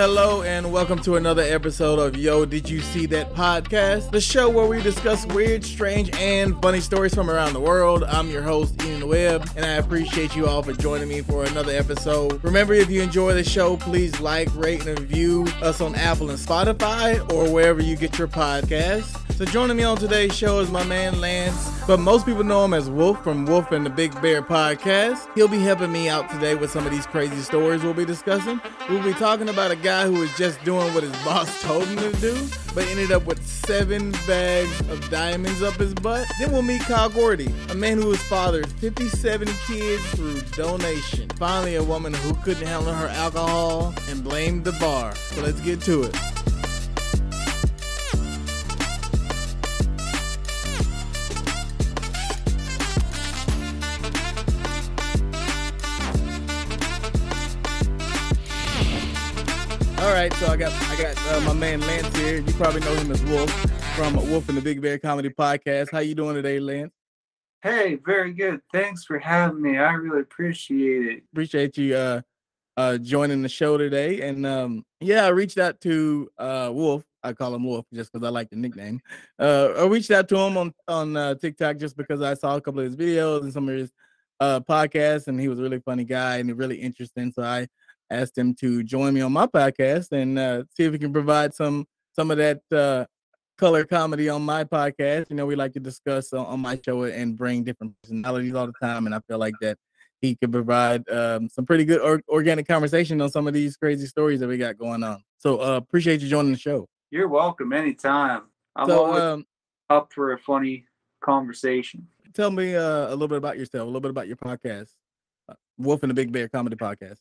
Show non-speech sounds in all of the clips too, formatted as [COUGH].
Hello, and welcome to another episode of Yo, Did You See That podcast, the show where we discuss weird, strange, and funny stories from around the world. I'm your host, Ian Webb, and I appreciate you all for joining me for another episode. Remember, if you enjoy the show, please like, rate, and review us on Apple and Spotify or wherever you get your podcasts. So, joining me on today's show is my man Lance, but most people know him as Wolf from Wolf and the Big Bear podcast. He'll be helping me out today with some of these crazy stories we'll be discussing. We'll be talking about a guy who was just doing what his [LAUGHS] boss told him to do, but ended up with seven bags of diamonds up his butt. Then we'll meet Kyle Gordy, a man who has fathered 57 kids through donation. Finally, a woman who couldn't handle her alcohol and blamed the bar. So let's get to it. Right, so I got I got uh, my man Lance here. You probably know him as Wolf from Wolf and the Big Bear Comedy Podcast. How you doing today, Lance? Hey, very good. Thanks for having me. I really appreciate it. Appreciate you uh uh joining the show today. And um yeah, I reached out to uh Wolf. I call him Wolf just because I like the nickname. Uh I reached out to him on on uh, TikTok just because I saw a couple of his videos and some of his uh podcasts and he was a really funny guy and really interesting. So I asked him to join me on my podcast and uh, see if he can provide some some of that uh, color comedy on my podcast. You know, we like to discuss on, on, my show and bring different personalities all the time, and I feel like that he could provide um, some pretty good or, organic conversation on some of these crazy stories that we got going on. So uh, appreciate you joining the show. You're welcome anytime. I'm so, always um, up for a funny conversation. Tell me uh, a little bit about yourself, a little bit about your podcast, uh, Wolf and the Big Bear Comedy Podcast.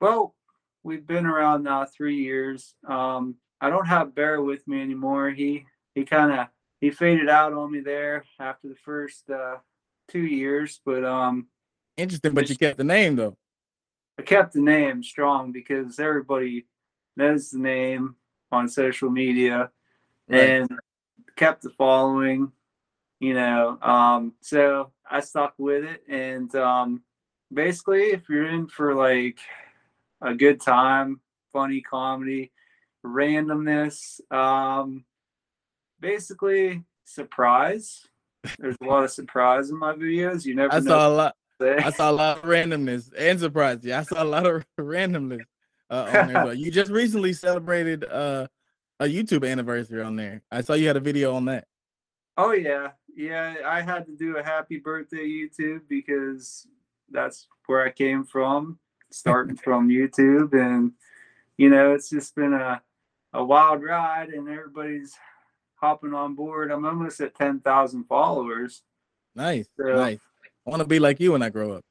Well, we've been around now three years. Um, I don't have Bear with me anymore. He he kind of he faded out on me there after the first uh, two years, but um, interesting. But you kept the name though. I kept the name strong because everybody knows the name on social media, right. and kept the following. You know, um, so I stuck with it, and um, basically, if you're in for like a good time, funny comedy, randomness, um, basically surprise. There's a lot of surprise in my videos. You never. I saw a lot. I saw a lot of randomness and surprise. Yeah, I saw a lot of [LAUGHS] randomness uh, on there. But you just recently celebrated uh, a YouTube anniversary on there. I saw you had a video on that. Oh yeah, yeah. I had to do a happy birthday YouTube because that's where I came from starting from YouTube, and you know, it's just been a a wild ride, and everybody's hopping on board. I'm almost at ten thousand followers. Nice, so, nice. I want to be like you when I grow up.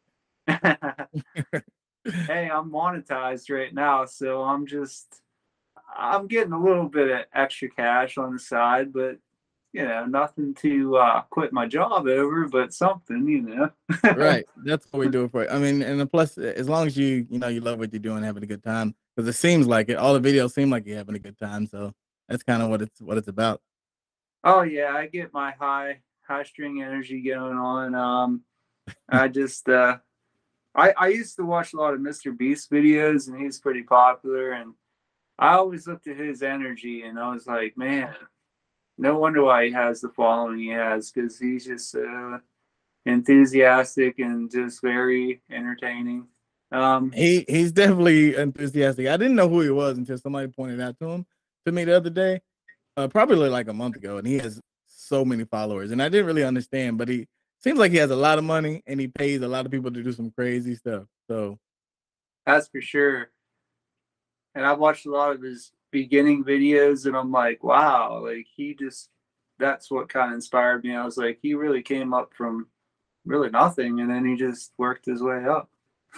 [LAUGHS] hey, I'm monetized right now, so I'm just I'm getting a little bit of extra cash on the side, but you know, nothing to uh, quit my job over, but something, you know. [LAUGHS] right. That's what we do it for. I mean, and plus, as long as you, you know, you love what you're doing, having a good time, because it seems like it. All the videos seem like you're having a good time. So that's kind of what it's what it's about. Oh yeah, I get my high high string energy going on. Um, I [LAUGHS] just uh, I I used to watch a lot of Mr. Beast videos, and he's pretty popular, and I always looked at his energy, and I was like, man no wonder why he has the following he has because he's just uh, enthusiastic and just very entertaining. Um, he he's definitely enthusiastic. I didn't know who he was until somebody pointed out to him to me the other day, uh, probably like a month ago, and he has so many followers, and I didn't really understand, but he seems like he has a lot of money and he pays a lot of people to do some crazy stuff. So that's for sure. And I've watched a lot of his beginning videos and I'm like, wow, like he just that's what kind of inspired me. I was like, he really came up from really nothing and then he just worked his way up.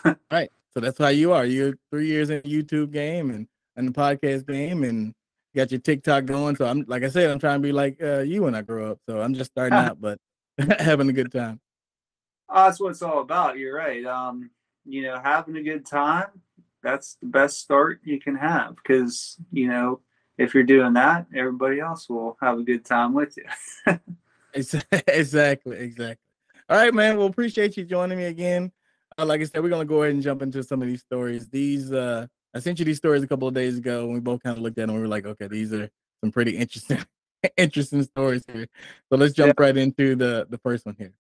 [LAUGHS] right. So that's how you are. You're three years in the YouTube game and, and the podcast game and got your TikTok going. So I'm like I said, I'm trying to be like uh, you when I grow up. So I'm just starting [LAUGHS] out, but [LAUGHS] having a good time. Oh, that's what it's all about. You're right. Um, you know, having a good time that's the best start you can have because you know if you're doing that everybody else will have a good time with you [LAUGHS] [LAUGHS] exactly exactly all right man well appreciate you joining me again uh, like i said we're gonna go ahead and jump into some of these stories these uh I sent you these stories a couple of days ago, and we both kind of looked at them. and we were like, okay, these are some pretty [LAUGHS] interesting, interesting stories here. So let's jump yeah. right into the the first one here.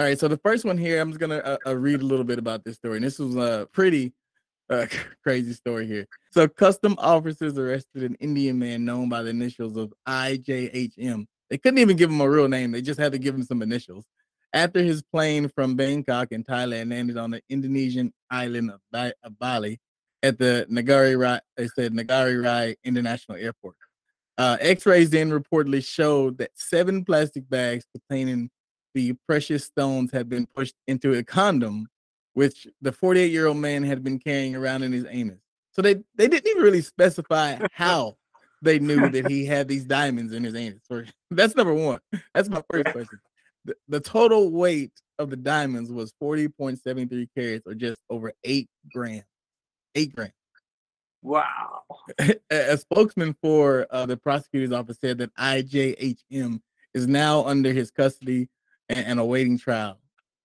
All right, so the first one here, I'm just gonna uh, uh, read a little bit about this story, and this was a pretty uh, [LAUGHS] crazy story here. So, custom officers arrested an Indian man known by the initials of IJHM. They couldn't even give him a real name; they just had to give him some initials. After his plane from Bangkok in Thailand landed on the Indonesian island of, of Bali at the Nagari Rai, they said Nagari Rai International Airport. Uh, X-rays then reportedly showed that seven plastic bags containing the precious stones had been pushed into a condom, which the 48-year-old man had been carrying around in his anus. So they they didn't even really specify [LAUGHS] how they knew that he had these diamonds in his anus. [LAUGHS] That's number one. That's my first [LAUGHS] question. The, the total weight of the diamonds was 40.73 carats, or just over eight grams. Eight grams. Wow. a, spokesman for uh, the prosecutor's office said that IJHM is now under his custody and, and awaiting trial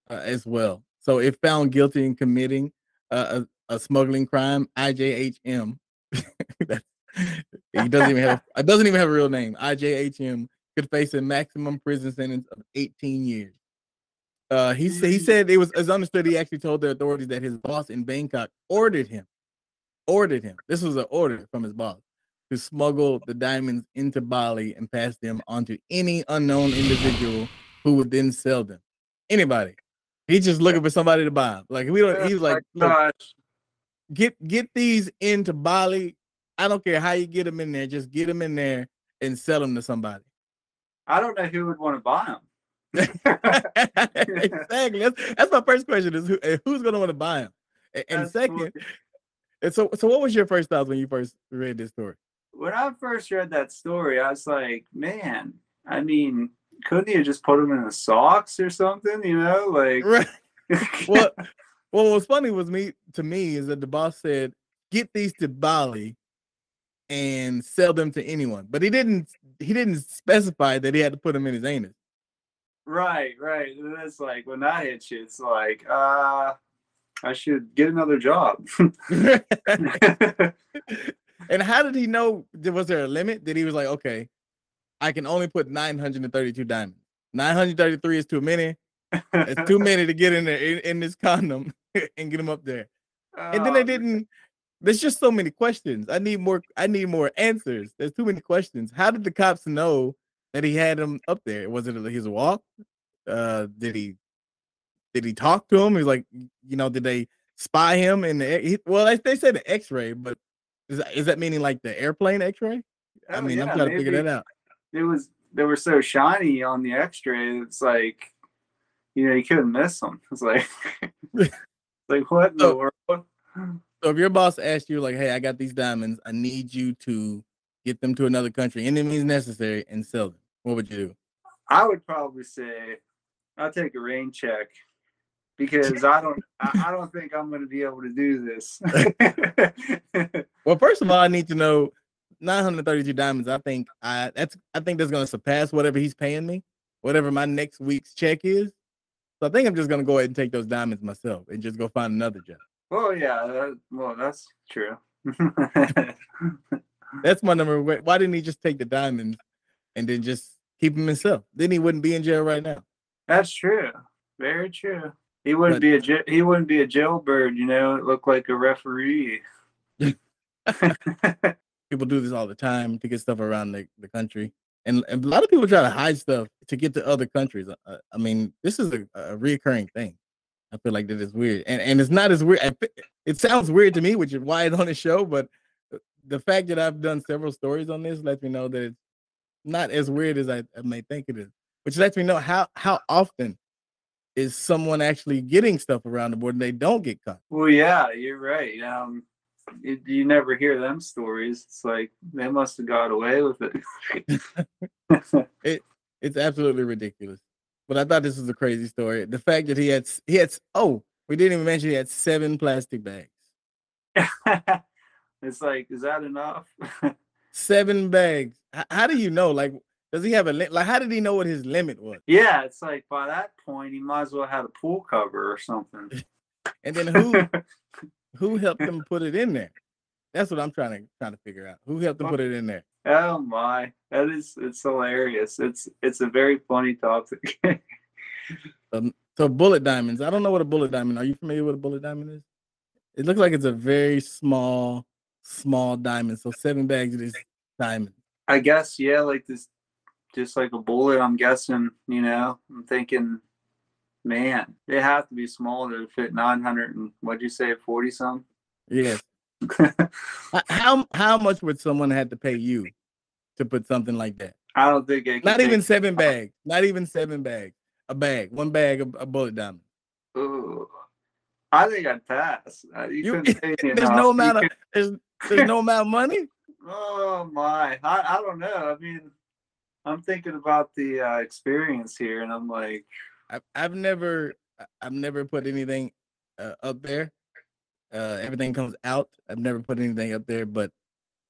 uh, as well. So, if found guilty in committing uh, a, a, smuggling crime, IJHM, [LAUGHS] he doesn't even have a, doesn't even have a real name. IJHM could face a maximum prison sentence of 18 years. Uh, he said he said it was as understood. He actually told the authorities that his boss in Bangkok ordered him, ordered him. This was an order from his boss to smuggle the diamonds into Bali and pass them on to any unknown individual who would then sell them. Anybody. He's just looking for somebody to buy. Like we don't. He's like, look, get get these into Bali. I don't care how you get them in there. Just get them in there and sell them to somebody. I don't know who would want to buy them. [LAUGHS] exactly. That's, that's, my first question: is who, eh, who's going to want to buy them? And, and second, and so so what was your first thoughts when you first read this story? When I first read that story, I was like, man, I mean, couldn't you just put them in the socks or something? You know, like. Right. [LAUGHS] well, well, what was funny was me to me is that the boss said, "Get these to Bali and sell them to anyone. But he didn't he didn't specify that he had to put them in his anus. Right, right. That's like when that hits you, it's like, uh I should get another job. [LAUGHS] [LAUGHS] and how did he know was there a limit? That he was like, okay, I can only put 932 diamonds. 933 is too many. It's too many to get in there in, in this condom [LAUGHS] and get them up there. Oh, and then they oh, didn't there's just so many questions. I need more. I need more answers. There's too many questions. How did the cops know that he had him up there? Was it his walk? Uh, did he did he talk to him? He's like, you know, did they spy him? And the, well, they, say the X-ray, but is that, is that meaning like the airplane X-ray? I oh, mean, yeah, I'm trying to figure that out. It was they were so shiny on the X-ray. It's like, you know, you couldn't miss them. It's like, [LAUGHS] [LAUGHS] like what in so, the world? So if your boss asked you like, "Hey, I got these diamonds. I need you to get them to another country, any means necessary, and sell them," what would you do? I would probably say, "I'll take a rain check." Because I don't, I, don't think I'm going to be able to do this. [LAUGHS] well, first of all, I need to know 932 diamonds. I think I that's I think that's going to surpass whatever he's paying me, whatever my next week's check is. So I think I'm just going to go ahead and take those diamonds myself and just go find another job. Oh yeah, that, well that's true. [LAUGHS] that's my number. Why didn't he just take the diamonds and then just keep them himself? Then he wouldn't be in jail right now. That's true. Very true. He wouldn't but, be a he wouldn't be a jailbird. You know, it looked like a referee. [LAUGHS] [LAUGHS] people do this all the time to get stuff around the, the country. And, and, a lot of people try to hide stuff to get to other countries. Uh, I mean, this is a, a reoccurring thing. I feel like that is weird, and and it's not as weird. It sounds weird to me, which is why it's on the show. But the fact that I've done several stories on this lets me know that it's not as weird as I, I may think it is. Which lets me know how how often is someone actually getting stuff around the board and they don't get caught. Well, yeah, you're right. Um, it, you never hear them stories. It's like they must have got away with it. [LAUGHS] it it's absolutely ridiculous. But I thought this was a crazy story. The fact that he had he had oh, we didn't even mention he had seven plastic bags. [LAUGHS] it's like, is that enough? [LAUGHS] seven bags. H- how do you know? Like, does he have a li- like? How did he know what his limit was? Yeah, it's like by that point he might as well have a pool cover or something. and then who who helped them put it in there? That's what I'm trying to trying to figure out. Who helped them put it in there? Oh my, that is it's hilarious. It's it's a very funny topic. [LAUGHS] um, so bullet diamonds. I don't know what a bullet diamond. Are you familiar with a bullet diamond is? It looks like it's a very small, small diamond. So seven bags of this diamond. I guess yeah, like this, just like a bullet. I'm guessing. You know, I'm thinking, man, they have to be small to fit 900 and what'd you say, 40 some? Yes. [LAUGHS] how how much would someone have to pay you to put something like that? I don't think it not even seven bags. Not even seven bags. A bag, one bag of a bullet diamond. Ooh. I think I'd pass. Uh, you, you [LAUGHS] there's no amount of there's, [LAUGHS] there's no amount of money. Oh my! I, I don't know. I mean, I'm thinking about the uh, experience here, and I'm like, I've, I've never I've never put anything uh, up there. Uh, everything comes out. I've never put anything up there, but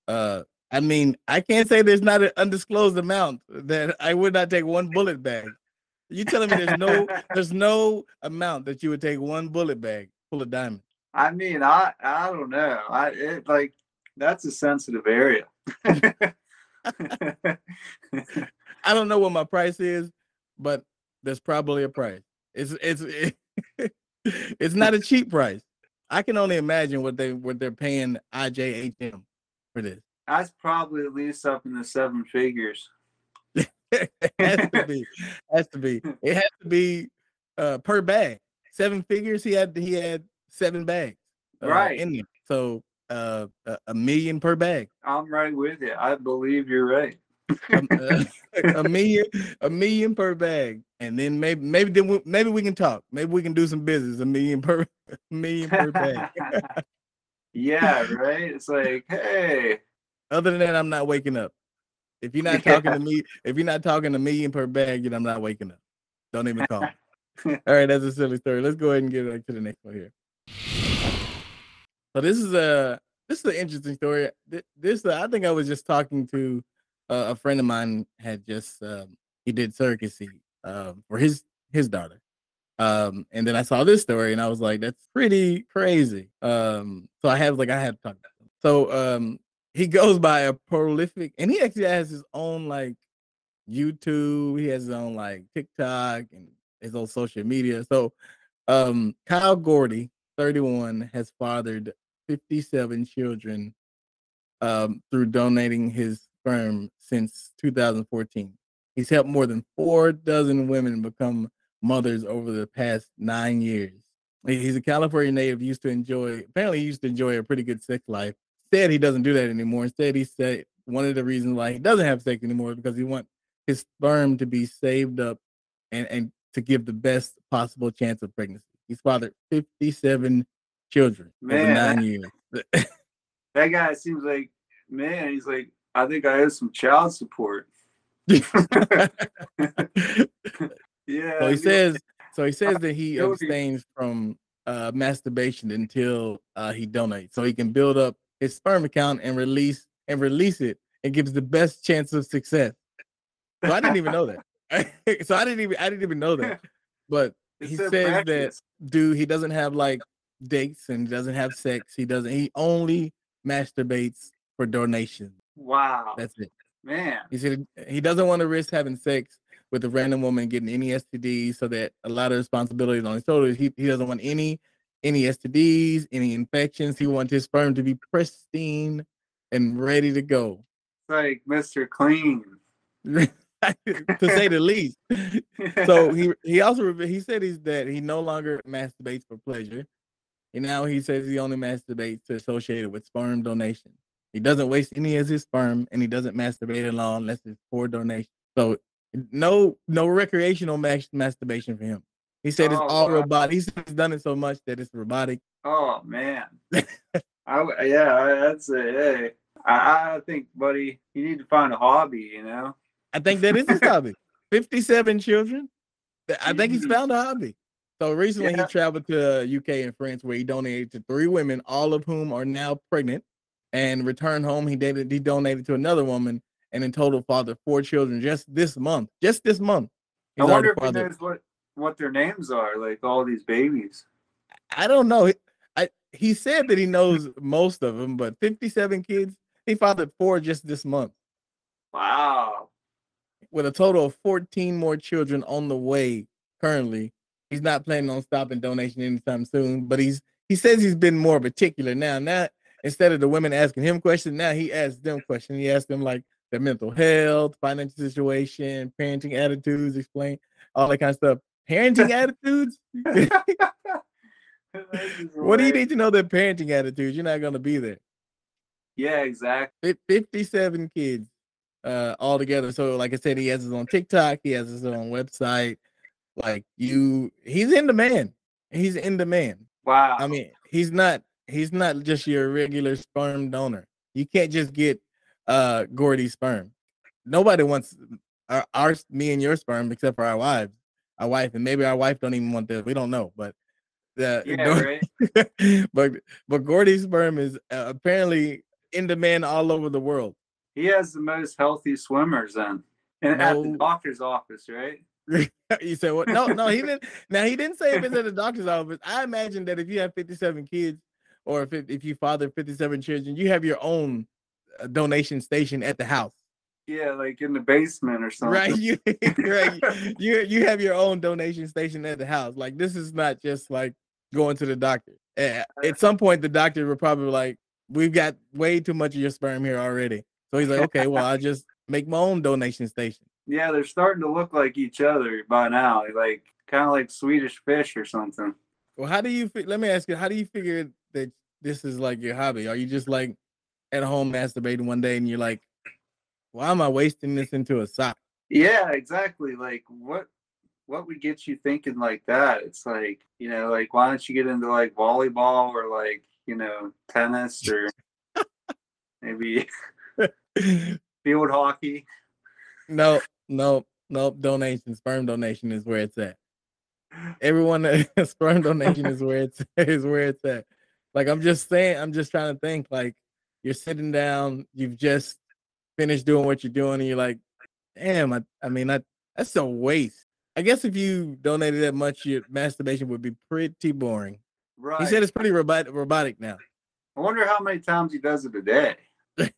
uh, I mean, I can't say there's not an undisclosed amount that I would not take one bullet bag. You telling me there's no [LAUGHS] there's no amount that you would take one bullet bag full of diamonds? I mean, I I don't know. I it like that's a sensitive area. [LAUGHS] [LAUGHS] I don't know what my price is, but there's probably a price. It's it's it, [LAUGHS] it's not a cheap price. I can only imagine what they what they're paying IJHM for this. That's probably at least up in the seven figures. it [LAUGHS] has to be. Has to be. It has to be uh, per bag. Seven figures. He had he had seven bags. Uh, right. In there. So uh, a, a million per bag. I'm right with you. I believe you're right. Um, uh, [LAUGHS] a million, a million per bag, and then maybe, maybe then we, maybe we can talk. Maybe we can do some business. A million per, [LAUGHS] a million per bag. [LAUGHS] yeah, right. It's like, hey. Other than that, I'm not waking up. If you're not talking to me, if you're not talking a million per bag, then I'm not waking up. Don't even call. All right, that's a silly story. Let's go ahead and get to the next one here. So this is a this is an interesting story. This uh, I think I was just talking to uh, a friend of mine had just um, he did surrogacy um, for his his daughter, um, and then I saw this story and I was like, that's pretty crazy. Um, so I have like I had to talk. So um, he [LAUGHS] goes by a prolific, and he actually has his own like YouTube. He has his own like TikTok and his own social media. So um, Kyle Gordy, 31, has fathered 57 children um, through donating his sperm since 2014. He's helped more than four dozen women become mothers over the past nine years. He's a California native, used to enjoy, apparently, he used to enjoy a pretty good sex life. Instead, he doesn't do that anymore. Instead, he said one of the reasons why he doesn't have sex anymore because he wants his sperm to be saved up and, and to give the best possible chance of pregnancy. He's fathered 57 children man, over nine years. [LAUGHS] that guy seems like man. He's like I think I have some child support. [LAUGHS] yeah. So he says. So he says that he abstains from uh, masturbation until uh, he donates, so he can build up his sperm account and release and release it, and gives the best chance of success. So I didn't even know that. [LAUGHS] so I didn't even I didn't even know that. [LAUGHS] But he says practice. that dude, he doesn't have like dates and doesn't have sex. He doesn't. He only masturbates for donations. Wow, that's it, man. He said he doesn't want to risk having sex with a random woman getting any STDs, so that a lot of responsibilities on his shoulders. He he doesn't want any any STDs, any infections. He wants his sperm to be pristine and ready to go. It's like Mr. Clean. [LAUGHS] to say the least. so he he also he said he's that he no longer masturbates for pleasure. And now he says he only masturbates to associate it with sperm donation. He doesn't waste any of his sperm and he doesn't masturbate at all unless it's for donation. So no no recreational mas- masturbation for him. He said it's oh, all wow. robotic. He's done it so much that it's robotic. Oh man. [LAUGHS] I yeah, that's a hey. I, I think, buddy, you need to find a hobby, you know. I think that is his [LAUGHS] hobby. 57 children. I think he's found a hobby. So recently yeah. he traveled to uh, UK and France where he donated to three women, all of whom are now pregnant, and returned home. He dated he donated to another woman and in total fathered four children just this month. Just this month. I wonder if he knows what, what their names are, like all these babies. I don't know. I he said that he knows most of them, but 57 kids. He fathered four just this month. Wow. With a total of 14 more children on the way currently. He's not planning on stopping donation anytime soon, but he's he says he's been more particular now. Now instead of the women asking him questions, now he asks them questions. He asks them like their mental health, financial situation, parenting attitudes, explain all that kind of stuff. Parenting attitudes? [LAUGHS] [LAUGHS] what do you need to know their parenting attitudes? You're not gonna be there. Yeah, exactly. 57 kids uh all together. So like I said, he has his own TikTok, he has his own website. Like you he's in demand. He's in demand. Wow. I mean, he's not he's not just your regular sperm donor. You can't just get uh Gordy sperm. Nobody wants our, our me and your sperm except for our wives. Our wife and maybe our wife don't even want this. We don't know, but the yeah, [LAUGHS] right. but but Gordy's sperm is uh, apparently in demand all over the world. He has the most healthy swimmers then, and no. at the doctor's office, right? [LAUGHS] you said what? No, no, he didn't. Now he didn't say if it's at the doctor's office. I imagine that if you have 57 kids, or if it, if you father 57 children, you have your own uh, donation station at the house. Yeah, like in the basement or something. Right. You [LAUGHS] right. [LAUGHS] you you have your own donation station at the house. Like this is not just like going to the doctor. At, at some point, the doctor will probably like, "We've got way too much of your sperm here already." So he's like, "Okay, well, I just make my own donation station." Yeah, they're starting to look like each other by now, like kind of like Swedish fish or something. Well, how do you? Let me ask you, how do you figure that this is like your hobby? Are you just like at home masturbating one day and you're like, "Why am I wasting this into a sock?" Yeah, exactly. Like what? What would get you thinking like that? It's like you know, like why don't you get into like volleyball or like you know tennis or [LAUGHS] maybe field hockey? No, no, no. Donation, sperm donation is where it's at. Everyone, [LAUGHS] sperm donation is where it's [LAUGHS] is where it's at. Like I'm just saying, I'm just trying to think. Like you're sitting down, you've just finished doing what you're doing, and you're like, damn. I, I mean, I, that's a waste. I guess if you donated that much, your masturbation would be pretty boring. Right. He said it's pretty robotic, robotic now. I wonder how many times he does it a day. [LAUGHS]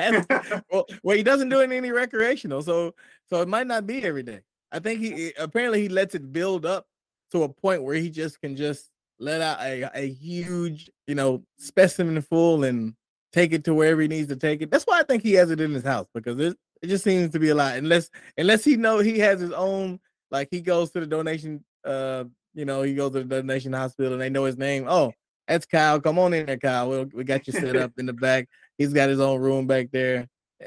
[LAUGHS] well, well, he doesn't do it any recreational, so so it might not be every day. I think he apparently he lets it build up to a point where he just can just let out a, a huge, you know, specimen full and take it to wherever he needs to take it. That's why I think he has it in his house because it, it just seems to be a lot. Unless unless he know he has his own, like he goes to the donation, uh, you know, he goes to the donation hospital and they know his name. Oh, that's Kyle. Come on in there, Kyle. we we got you set up in the back. He's got his own room back there.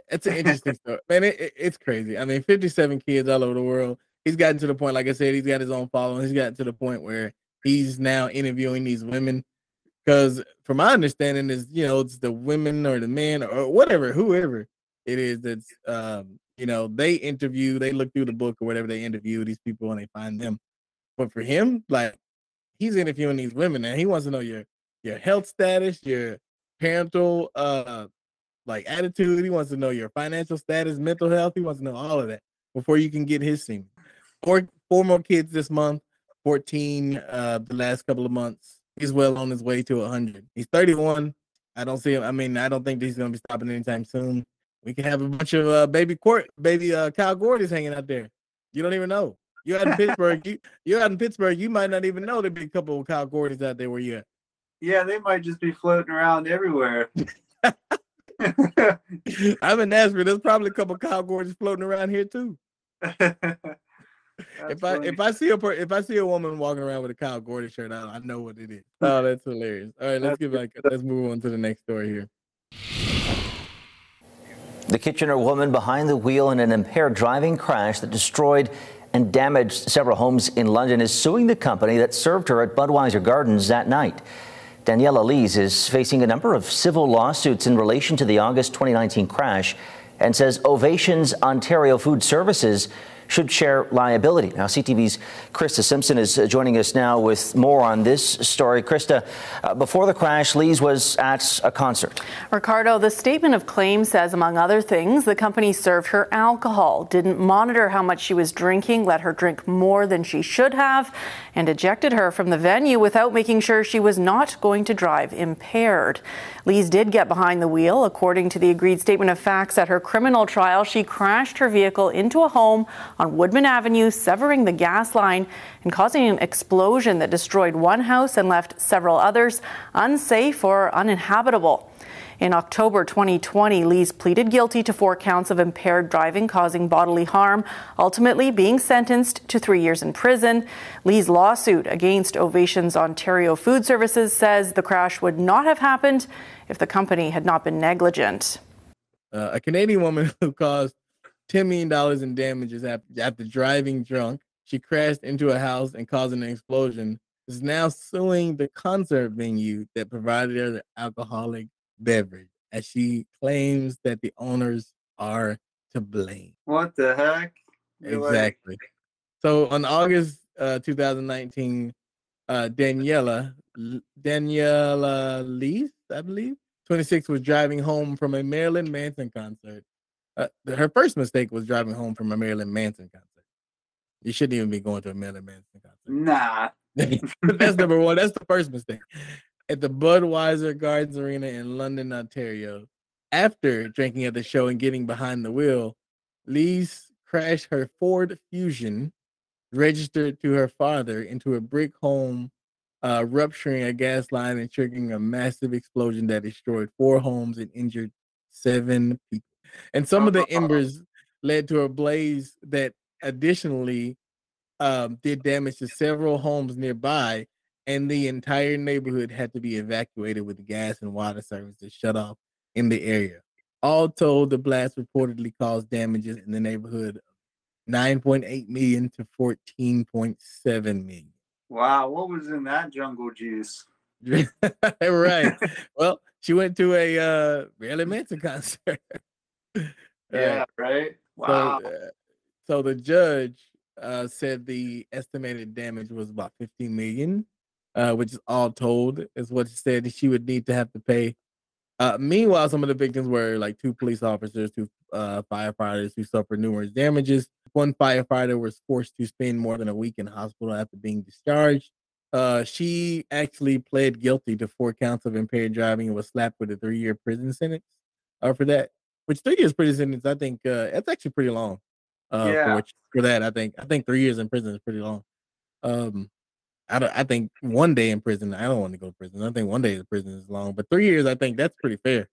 It's an interesting story, man. It, it, it's crazy. I mean, 57 kids all over the world. He's gotten to the point, like I said, he's got his own following. He's gotten to the point where he's now interviewing these women. Because, from my understanding, is you know it's the women or the men or whatever, whoever it is that's um, you know they interview, they look through the book or whatever they interview these people and they find them. But for him, like he's interviewing these women and he wants to know your your health status, your parental uh like attitude. He wants to know your financial status, mental health. He wants to know all of that before you can get his semen. Four four more kids this month, 14 uh the last couple of months. He's well on his way to 100. He's 31. I don't see him. I mean, I don't think he's going to be stopping anytime soon. We can have a bunch of uh, baby court, baby uh, Kyle Gordy's hanging out there. You don't even know. You're out in Pittsburgh. You you're out in Pittsburgh. You might not even know there'd be a couple of Kyle Gordy's out there where you at. Yeah, they might just be floating around everywhere. [LAUGHS] [LAUGHS] I'm in Nashville. There's probably a couple of Kyle Gordons floating around here too. [LAUGHS] if funny. I if I see a if I see a woman walking around with a Kyle Gordon shirt on, I know what it is. Oh, that's hilarious. All right, let's get back. Let's move on to the next story here. The Kitchener woman behind the wheel in an impaired driving crash that destroyed and damaged several homes in London is suing the company that served her at Budweiser Gardens that night. Daniela Lees is facing a number of civil lawsuits in relation to the August 2019 crash and says Ovations Ontario Food Services should share liability. Now, CTV's Krista Simpson is uh, joining us now with more on this story. Krista, uh, before the crash, Lees was at a concert. Ricardo, the statement of claim says, among other things, the company served her alcohol, didn't monitor how much she was drinking, let her drink more than she should have, and ejected her from the venue without making sure she was not going to drive impaired. Lees did get behind the wheel. According to the agreed statement of facts at her criminal trial, she crashed her vehicle into a home on Woodman Avenue, severing the gas line and causing an explosion that destroyed one house and left several others unsafe or uninhabitable. In October 2020, Lees pleaded guilty to four counts of impaired driving causing bodily harm, ultimately being sentenced to three years in prison. Lee's lawsuit against Ovations Ontario Food Services says the crash would not have happened if the company had not been negligent. Uh, a Canadian woman [LAUGHS] who caused $10 million in damages after, driving drunk. She crashed into a house and caused an explosion. Is now suing the concert venue that provided her the alcoholic beverage, as she claims that the owners are to blame. What the heck? You're exactly. Like... So on August uh, 2019, uh, Daniela Daniela Lees, I believe, 26, was driving home from a Marilyn Manson concert. Uh, her first mistake was driving home from a Marilyn Manson concert. You shouldn't even be going to a Marilyn Manson concert. Nah. [LAUGHS] That's number one. That's the first mistake at the Budweiser Gardens Arena in London, Ontario. After drinking at the show and getting behind the wheel, Lees crashed her Ford Fusion, registered to her father, into a brick home, uh, rupturing a gas line and triggering a massive explosion that destroyed four homes and injured seven people. And some of the embers led to a blaze that additionally um, did damage to several homes nearby and the entire neighborhood had to be evacuated with gas and water services shut off in the area. All told, the blast reportedly caused damages in the neighborhood of 9.8 million to 14.7 million. Wow, what was in that jungle juice? [LAUGHS] right. well, she went to a uh Marilyn Manson concert. [LAUGHS] [LAUGHS] yeah, right. Wow. So, uh, so the judge uh, said the estimated damage was about 15 million uh, which is all told, is what she said she would need to have to pay. Uh, meanwhile, some of the victims were like two police officers, two uh, firefighters who suffered numerous damages. One firefighter was forced to spend more than a week in hospital after being discharged. Uh, she actually pled guilty to four counts of impaired driving and was slapped with a three-year prison sentence uh, for that. Which three years prison sentence, I think, uh, that's actually pretty long. Uh, yeah. for, which, for that, I think, I think three years in prison is pretty long. Um, I don't. I think one day in prison. I don't want to go to prison. I think one day in prison is long, but three years, I think that's pretty fair.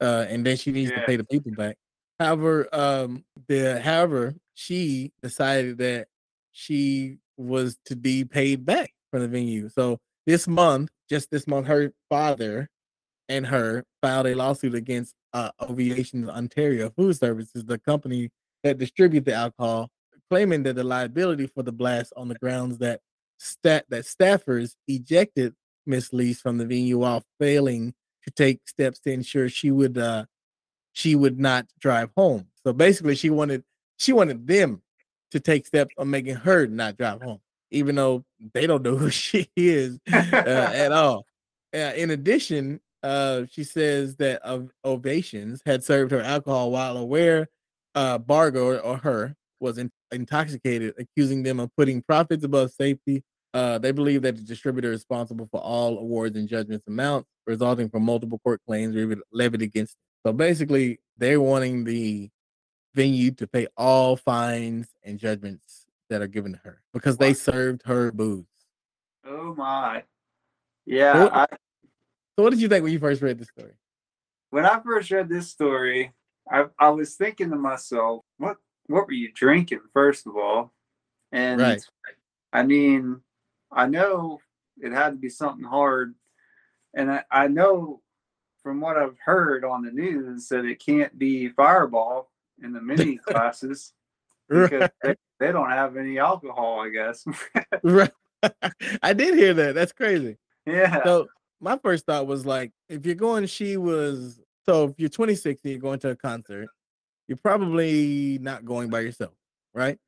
Uh, and then she needs yeah. to pay the people back. However, um, the however she decided that she was to be paid back from the venue. So this month, just this month, her father and her filed a lawsuit against uh, Ovations Ontario Food Services, the company that distribute the alcohol, claiming that the liability for the blast on the grounds that stat that staffers ejected Miss Lees from the venue while failing to take steps to ensure she would uh she would not drive home. So basically she wanted she wanted them to take steps on making her not drive home, even though they don't know [LAUGHS] who she is uh, at all. Uh, in addition, uh, she says that of Ovations had served her alcohol while aware uh, Bargo or her was in, intoxicated, accusing them of putting profits above safety. Uh, they believe that the distributor is responsible for all awards and judgments amounts resulting from multiple court claims levied against them. So basically, they're wanting the venue to pay all fines and judgments that are given to her because they served her booze. Oh my. Yeah. I, so what did you think when you first read this story? When I first read this story, I, I was thinking to myself, what what were you drinking first of all? And right. I mean, I know it had to be something hard, and I, I know from what I've heard on the news that it can't be Fireball in the mini [LAUGHS] classes because they, they don't have any alcohol. I guess. [LAUGHS] right. [LAUGHS] I did hear that. That's crazy. Yeah. So my first thought was like, if you're going, she was. So if you're 26 and you're going to a concert, you're probably not going by yourself, right?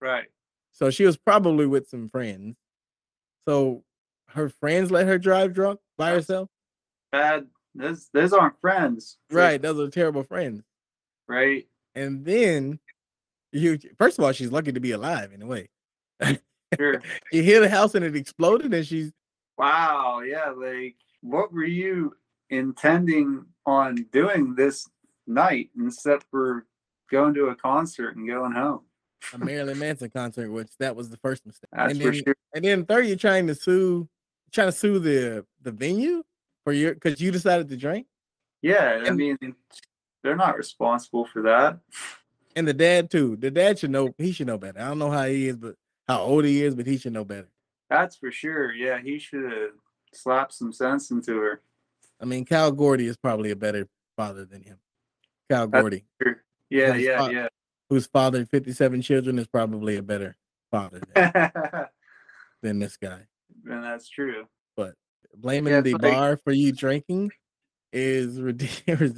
Right. So she was probably with some friends. So her friends let her drive drunk by That's- herself. Bad. Those those aren't friends. Right, those are terrible friends. Right. And then you first of all, she's lucky to be alive in a way. Sure. You hit the house and it exploded, and she's wow. Yeah. Like, what were you intending on doing this night except for going to a concert and going home? a Marilyn Manson concert, which that was the first mistake. That's and for then, sure. And then third, you're trying to sue, trying to sue the the venue for your because you decided to drink, Yeah. I mean, they're not responsible for that. and the dad too. The dad should know. He should know better. I don't know how he is, but how old he is, but he should know better. That's for sure. Yeah. He should have slapped some sense into her. I mean, Cal Gordy is probably a better father than him. Cal That's Gordy. Yeah. His Yeah. fa- Yeah. who's fathered 57 children, is probably a better father than, [LAUGHS] than this guy. And that's true. But blaming Yeah, the like- bar for you drinking [LAUGHS] is ridiculous.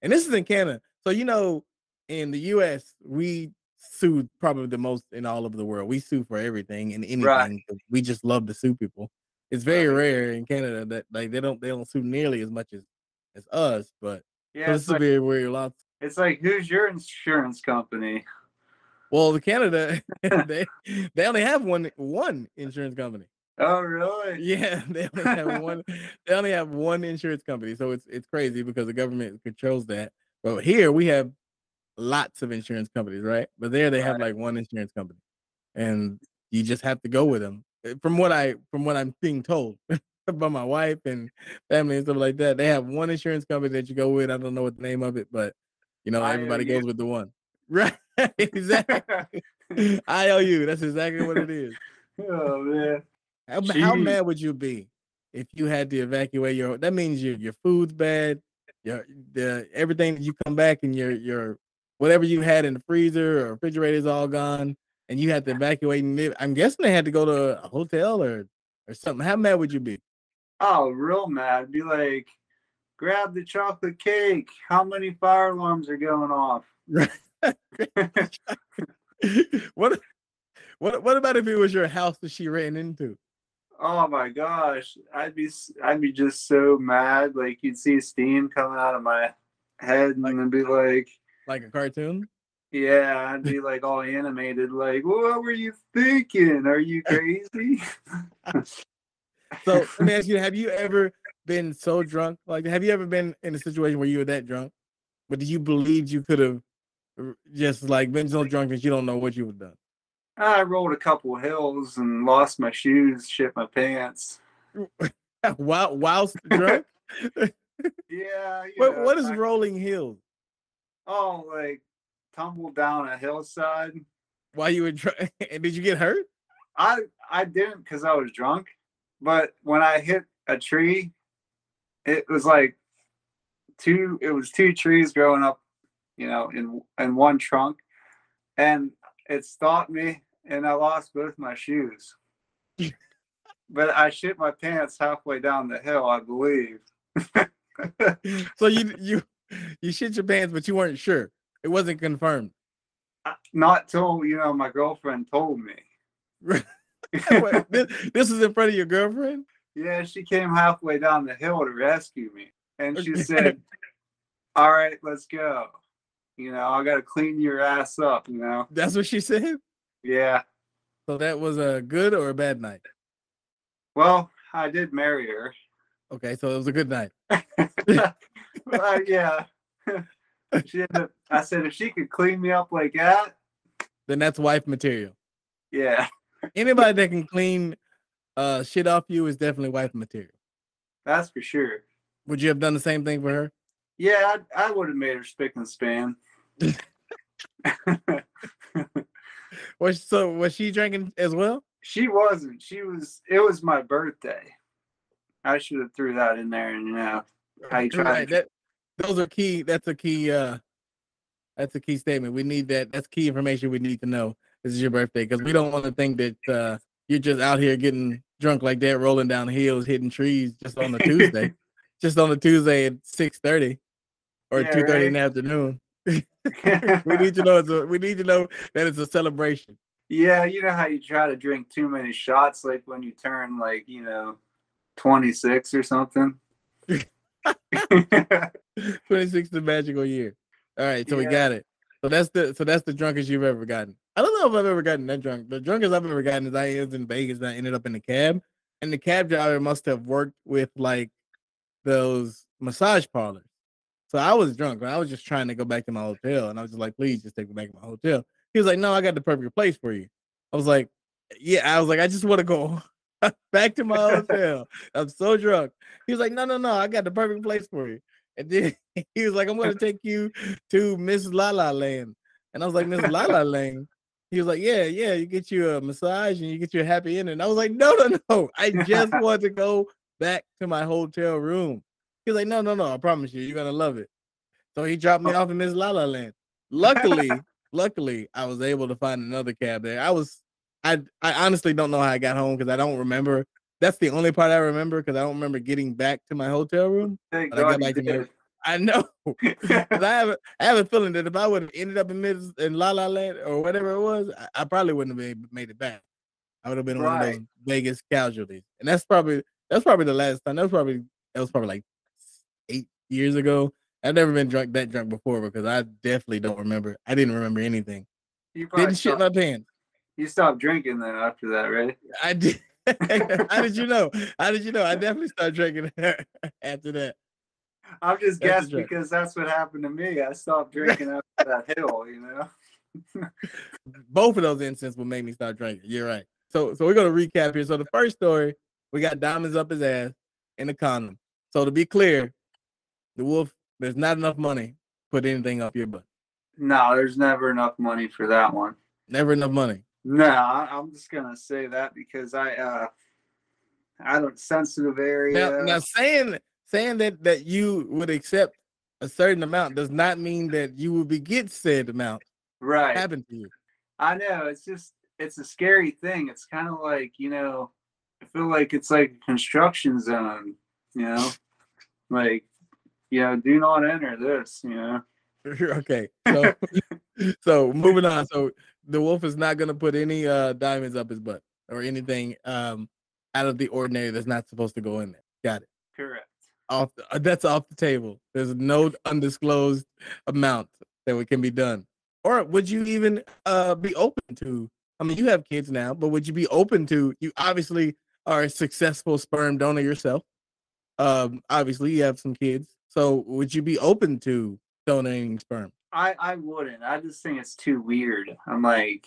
And this is in Canada. So you know, in the US, we sue probably the most in all of the world. We sue for everything and anything. Right. We just love to sue people. It's very Right. rare in Canada that like they don't they don't sue nearly as much as as us. But Yeah. so this is like, very very lots. it's like, who's your insurance company? Well, the Canada [LAUGHS] [LAUGHS] they they only have one one insurance company. Oh, really? Yeah, [LAUGHS] they only have one. They only have one insurance company, so it's it's crazy because the government controls that. But here we have lots of insurance companies, right? But there they have Right. like one insurance company, and you just have to go with them. Uh, From what I from what I'm being told [LAUGHS] by my wife and family and stuff like that, they have one insurance company that you go with. I don't know what the name of it, but you know everybody goes with the one. [LAUGHS] Right? [LAUGHS] exactly. IOU. That's exactly what it is. oh man. How, how mad would you be if you had to evacuate your? That means your your food's bad, your the everything that you come back and your your whatever you had in the freezer or refrigerator is all gone, and you had to evacuate. And live. I'm guessing they had to go to a hotel or or something. How mad would you be? Oh, real mad. Be like, grab the chocolate cake. How many fire alarms are going off? [LAUGHS] [LAUGHS] what what what about if it was your house that she ran into? Oh my gosh, I'd be i'd be just so mad. Like you'd see steam coming out of my head, and Like- then be like, Like a cartoon? yeah, I'd be like all animated. Like, what were you thinking? Are you crazy? So let me [LAUGHS] ask you: Have you ever been so drunk? Like, have you ever been in a situation where you were that drunk, but do you believed you could have just like been so drunk that you don't know what you would have done? I rolled a couple hills and lost my shoes, shit my pants. [LAUGHS] While whilst drunk? [LAUGHS] Yeah. what know, what is I- rolling hills? Oh, like tumbled down a hillside. While you were drunk? [LAUGHS] And did you get hurt? I I didn't because I was drunk, but when I hit a tree, it was like two. It was two trees growing up, you know, in in one trunk, and it stopped me, and I lost both my shoes. but I shit my pants halfway down the hill, I believe. [LAUGHS] So you you you shit your pants, but you weren't sure. It wasn't confirmed. Uh, not till you know my girlfriend told me. [LAUGHS] Wait, [LAUGHS] this, this is in front of your girlfriend? Yeah, she came halfway down the hill to rescue me. And she Okay. said, All right, let's go. You know, I got to clean your ass up, you know? That's what she said. Yeah. So that was a good or a bad night. Well, I did marry her. Okay, so it was a good night. [LAUGHS] Uh, yeah. [LAUGHS] she ended up, I said, if she could clean me up like that, Then that's wife material. yeah, Anybody that can clean uh shit off you is definitely wife material. that's for sure. Would you have done the same thing for her? Yeah, I, I would have made her spick and span. [LAUGHS] Was so was she drinking as well? she wasn't. She was, it was my birthday. I should have threw that in there and, you know, how you try Right, that those are key. That's a key. Uh, that's a key statement. We need that. That's key information we need to know. This is your birthday because we don't want to think that uh, you're just out here getting drunk like that, rolling down hills, hitting trees just on the Tuesday, [LAUGHS] just on the Tuesday at six thirty or Yeah, two thirty in the afternoon. [LAUGHS] we need to [LAUGHS] know. It's a, we need to know that it's a celebration. Yeah, you know how you try to drink too many shots, like when you turn like you know, twenty six or something. [LAUGHS] [LAUGHS] 26 the magical year. All right, so we got it. So that's the so that's the drunkest you've ever gotten. I don't know if I've ever gotten that drunk. The drunkest I've ever gotten is I was in Vegas and I ended up in a cab, and the cab driver must have worked with like those massage parlors. So I was drunk. but I was just trying to go back to my hotel, and I was just like, "Please, just take me back to my hotel." He was like, "No, I got the perfect place for you." I was like, "Yeah." I was like, "I just want to go [LAUGHS] back to my hotel. [LAUGHS] I'm so drunk." He was like, "No, no, no, I got the perfect place for you." And then [LAUGHS] he was like, "I'm going to take you to Miss La La Land," and I was like, "Miss La La Land." He was like, "Yeah, yeah, you get you a massage and you get you a happy ending." I was like, "No, no, no! I just want to go back to my hotel room." He was like, "No, no, no! I promise you, you're gonna love it." So he dropped me oh. off in Miss La La Land. Luckily, luckily, I was able to find another cab there. I was, I, I honestly don't know how I got home because I don't remember. That's the only part I remember because I don't remember getting back to my hotel room. I got back to my-. [LAUGHS] I know. [LAUGHS] I have a, I have a feeling that if I would have ended up in Miss in La La Land or whatever it was, I, I probably wouldn't have been, made it back. I would have been one of those Vegas casualties, and that's probably that's probably the last time. That was probably that was probably like eight years ago. I've never been drunk that drunk before because I definitely don't remember. I didn't remember anything. You probably Didn't shit my pants. You stopped drinking then after that, right? I did. [LAUGHS] How did you know? How did you know? I definitely started drinking [LAUGHS] after that. I'm just guessing because that's what happened to me. I stopped drinking after [LAUGHS] that hill, you know. both of those incidents will make me start drinking. You're right. So so we're gonna recap here. So the first story, we got diamonds up his ass in the condom. So to be clear, the wolf, there's not enough money to put anything up your butt. No, there's never enough money for that one. Never enough money. No, I'm just gonna say that because I uh I don't sensitive area. Now, now saying saying that that you would accept a certain amount does not mean that you will be get said amount right. happen to you. I know. It's just it's a scary thing. It's kind of like, you know, I feel like it's like a construction zone, you know? like, you know, do not enter this, you know. [LAUGHS] okay. [LAUGHS] So so moving on. So the wolf is not gonna put any uh diamonds up his butt or anything um out of the ordinary that's not supposed to go in there. Got it. Correct. Off the, uh, that's off the table. There's no undisclosed amount that we can be done. Or would you even uh be open to? I mean, you have kids now, but would you be open to? You obviously are a successful sperm donor yourself. Um, obviously you have some kids, so would you be open to donating sperm? I I wouldn't. I just think it's too weird. I'm like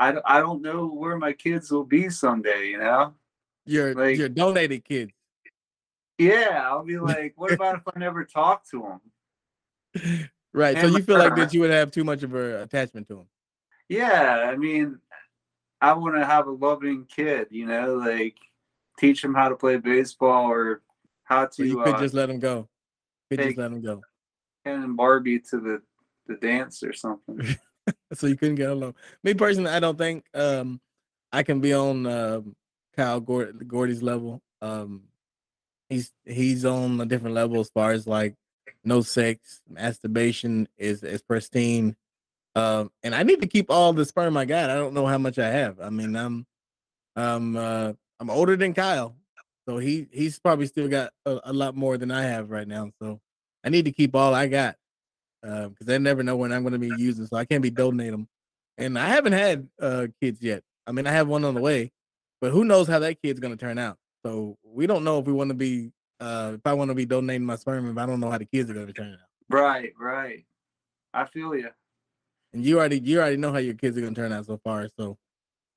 I, I don't know where my kids will be someday, you know? Your Like- your donated kids. Yeah, I'll be [LAUGHS] like, what about if I never talk to them? Right. So you feel like that you would have too much of an attachment to them. Yeah, I mean, I want to have a loving kid, you know, like teach him how to play baseball or how So you could uh, just let them go. You Could just let them go. Ken and Barbie to the dance or something. [LAUGHS] So you couldn't get along. Me personally, I don't think um I can be on um Kyle Gord- Gordy's level. Um he's he's on a different level as far as like no sex, masturbation is is pristine. Um and I need to keep all the sperm I got. I don't know how much I have. I mean, I'm um uh I'm older than Kyle. So he he's probably still got a, a lot more than I have right now. So I need to keep all I got because I never know when I'm going to be using, so I can't be donating them. And I haven't had uh, kids yet. I mean, I have one on the way, but who knows how that kid's going to turn out? So we don't know if we want to be, uh, if I want to be donating my sperm, if I don't know how the kids are going to turn out. right, right. I feel you. And you already, you already know how your kids are going to turn out so far. So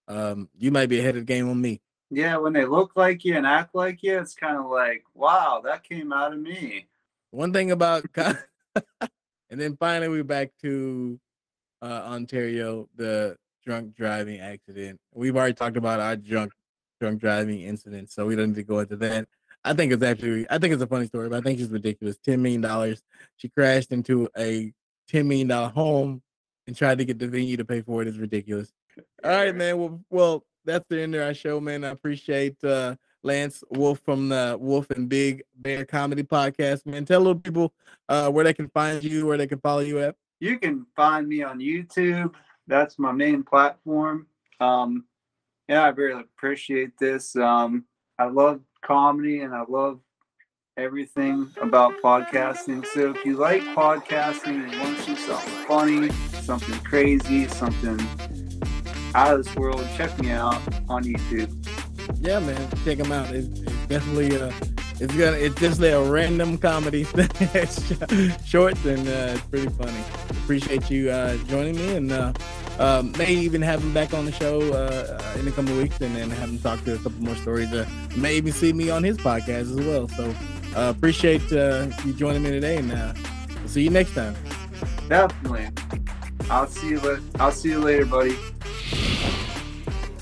um, you might be ahead of the game on me. Yeah, when they look like you and act like you, it's kind of like, wow, that came out of me. One thing about, [LAUGHS] and then finally we're back to uh, Ontario, the drunk driving accident. We've already talked about our drunk drunk driving incident, so we don't need to go into that. I think it's actually, I think it's a funny story, but I think it's ridiculous. Ten million dollars. She crashed into a ten million dollar home and tried to get the venue to pay for it. Is ridiculous. All right, man. Well, well, that's the end of our show, man. I appreciate uh Lance Wolf from the Wolf and Big Bear Comedy Podcast, man. Tell little people uh where they can find you, where they can follow you at. You can find me on YouTube. That's my main platform. Um, yeah, I really appreciate this. Um, I love comedy and I love everything about podcasting. So if you like podcasting and want to see something funny, something crazy, something out of this world, check me out on YouTube. Yeah, man, check them out. It's, it's definitely uh, it's gonna it's just a random comedy [LAUGHS] shorts and uh, it's pretty funny. Appreciate you uh, joining me and uh, um, may even have him back on the show uh, in a couple of weeks and then have him talk to a couple more stories. Uh, may even see me on his podcast as well. So uh, appreciate uh, you joining me today, and uh, we'll see you next time. Definitely. I'll see you. I'll see you later, buddy.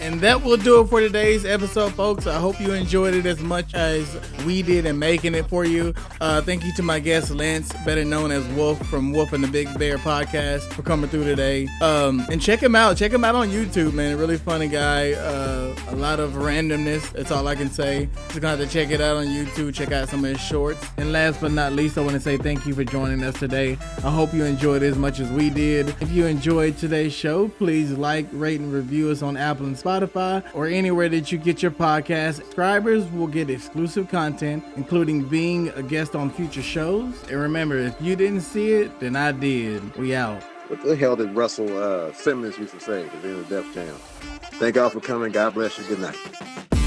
And that will do it for today's episode, folks. I hope you enjoyed it as much as we did in making it for you. Uh, thank you to my guest, Lance, better known as Wolf from Wolf and the Big Bear podcast, for coming through today. Um, and check him out. Check him out on YouTube, man. Really funny guy. Uh, a lot of randomness. That's all I can say. Just gonna have to check it out on YouTube. Check out some of his shorts. And last but not least, I want to say thank you for joining us today. I hope you enjoyed as much as we did. If you enjoyed today's show, please like, rate, and review us on Apple and Spotify. Spotify, or anywhere that you get your podcast. Subscribers will get exclusive content, including being a guest on future shows. And remember, if you didn't see it, then I did. We out. What the hell did Russell uh, Simmons used to say at the end of Def Jam? Thank y'all for coming. God bless you. Good night.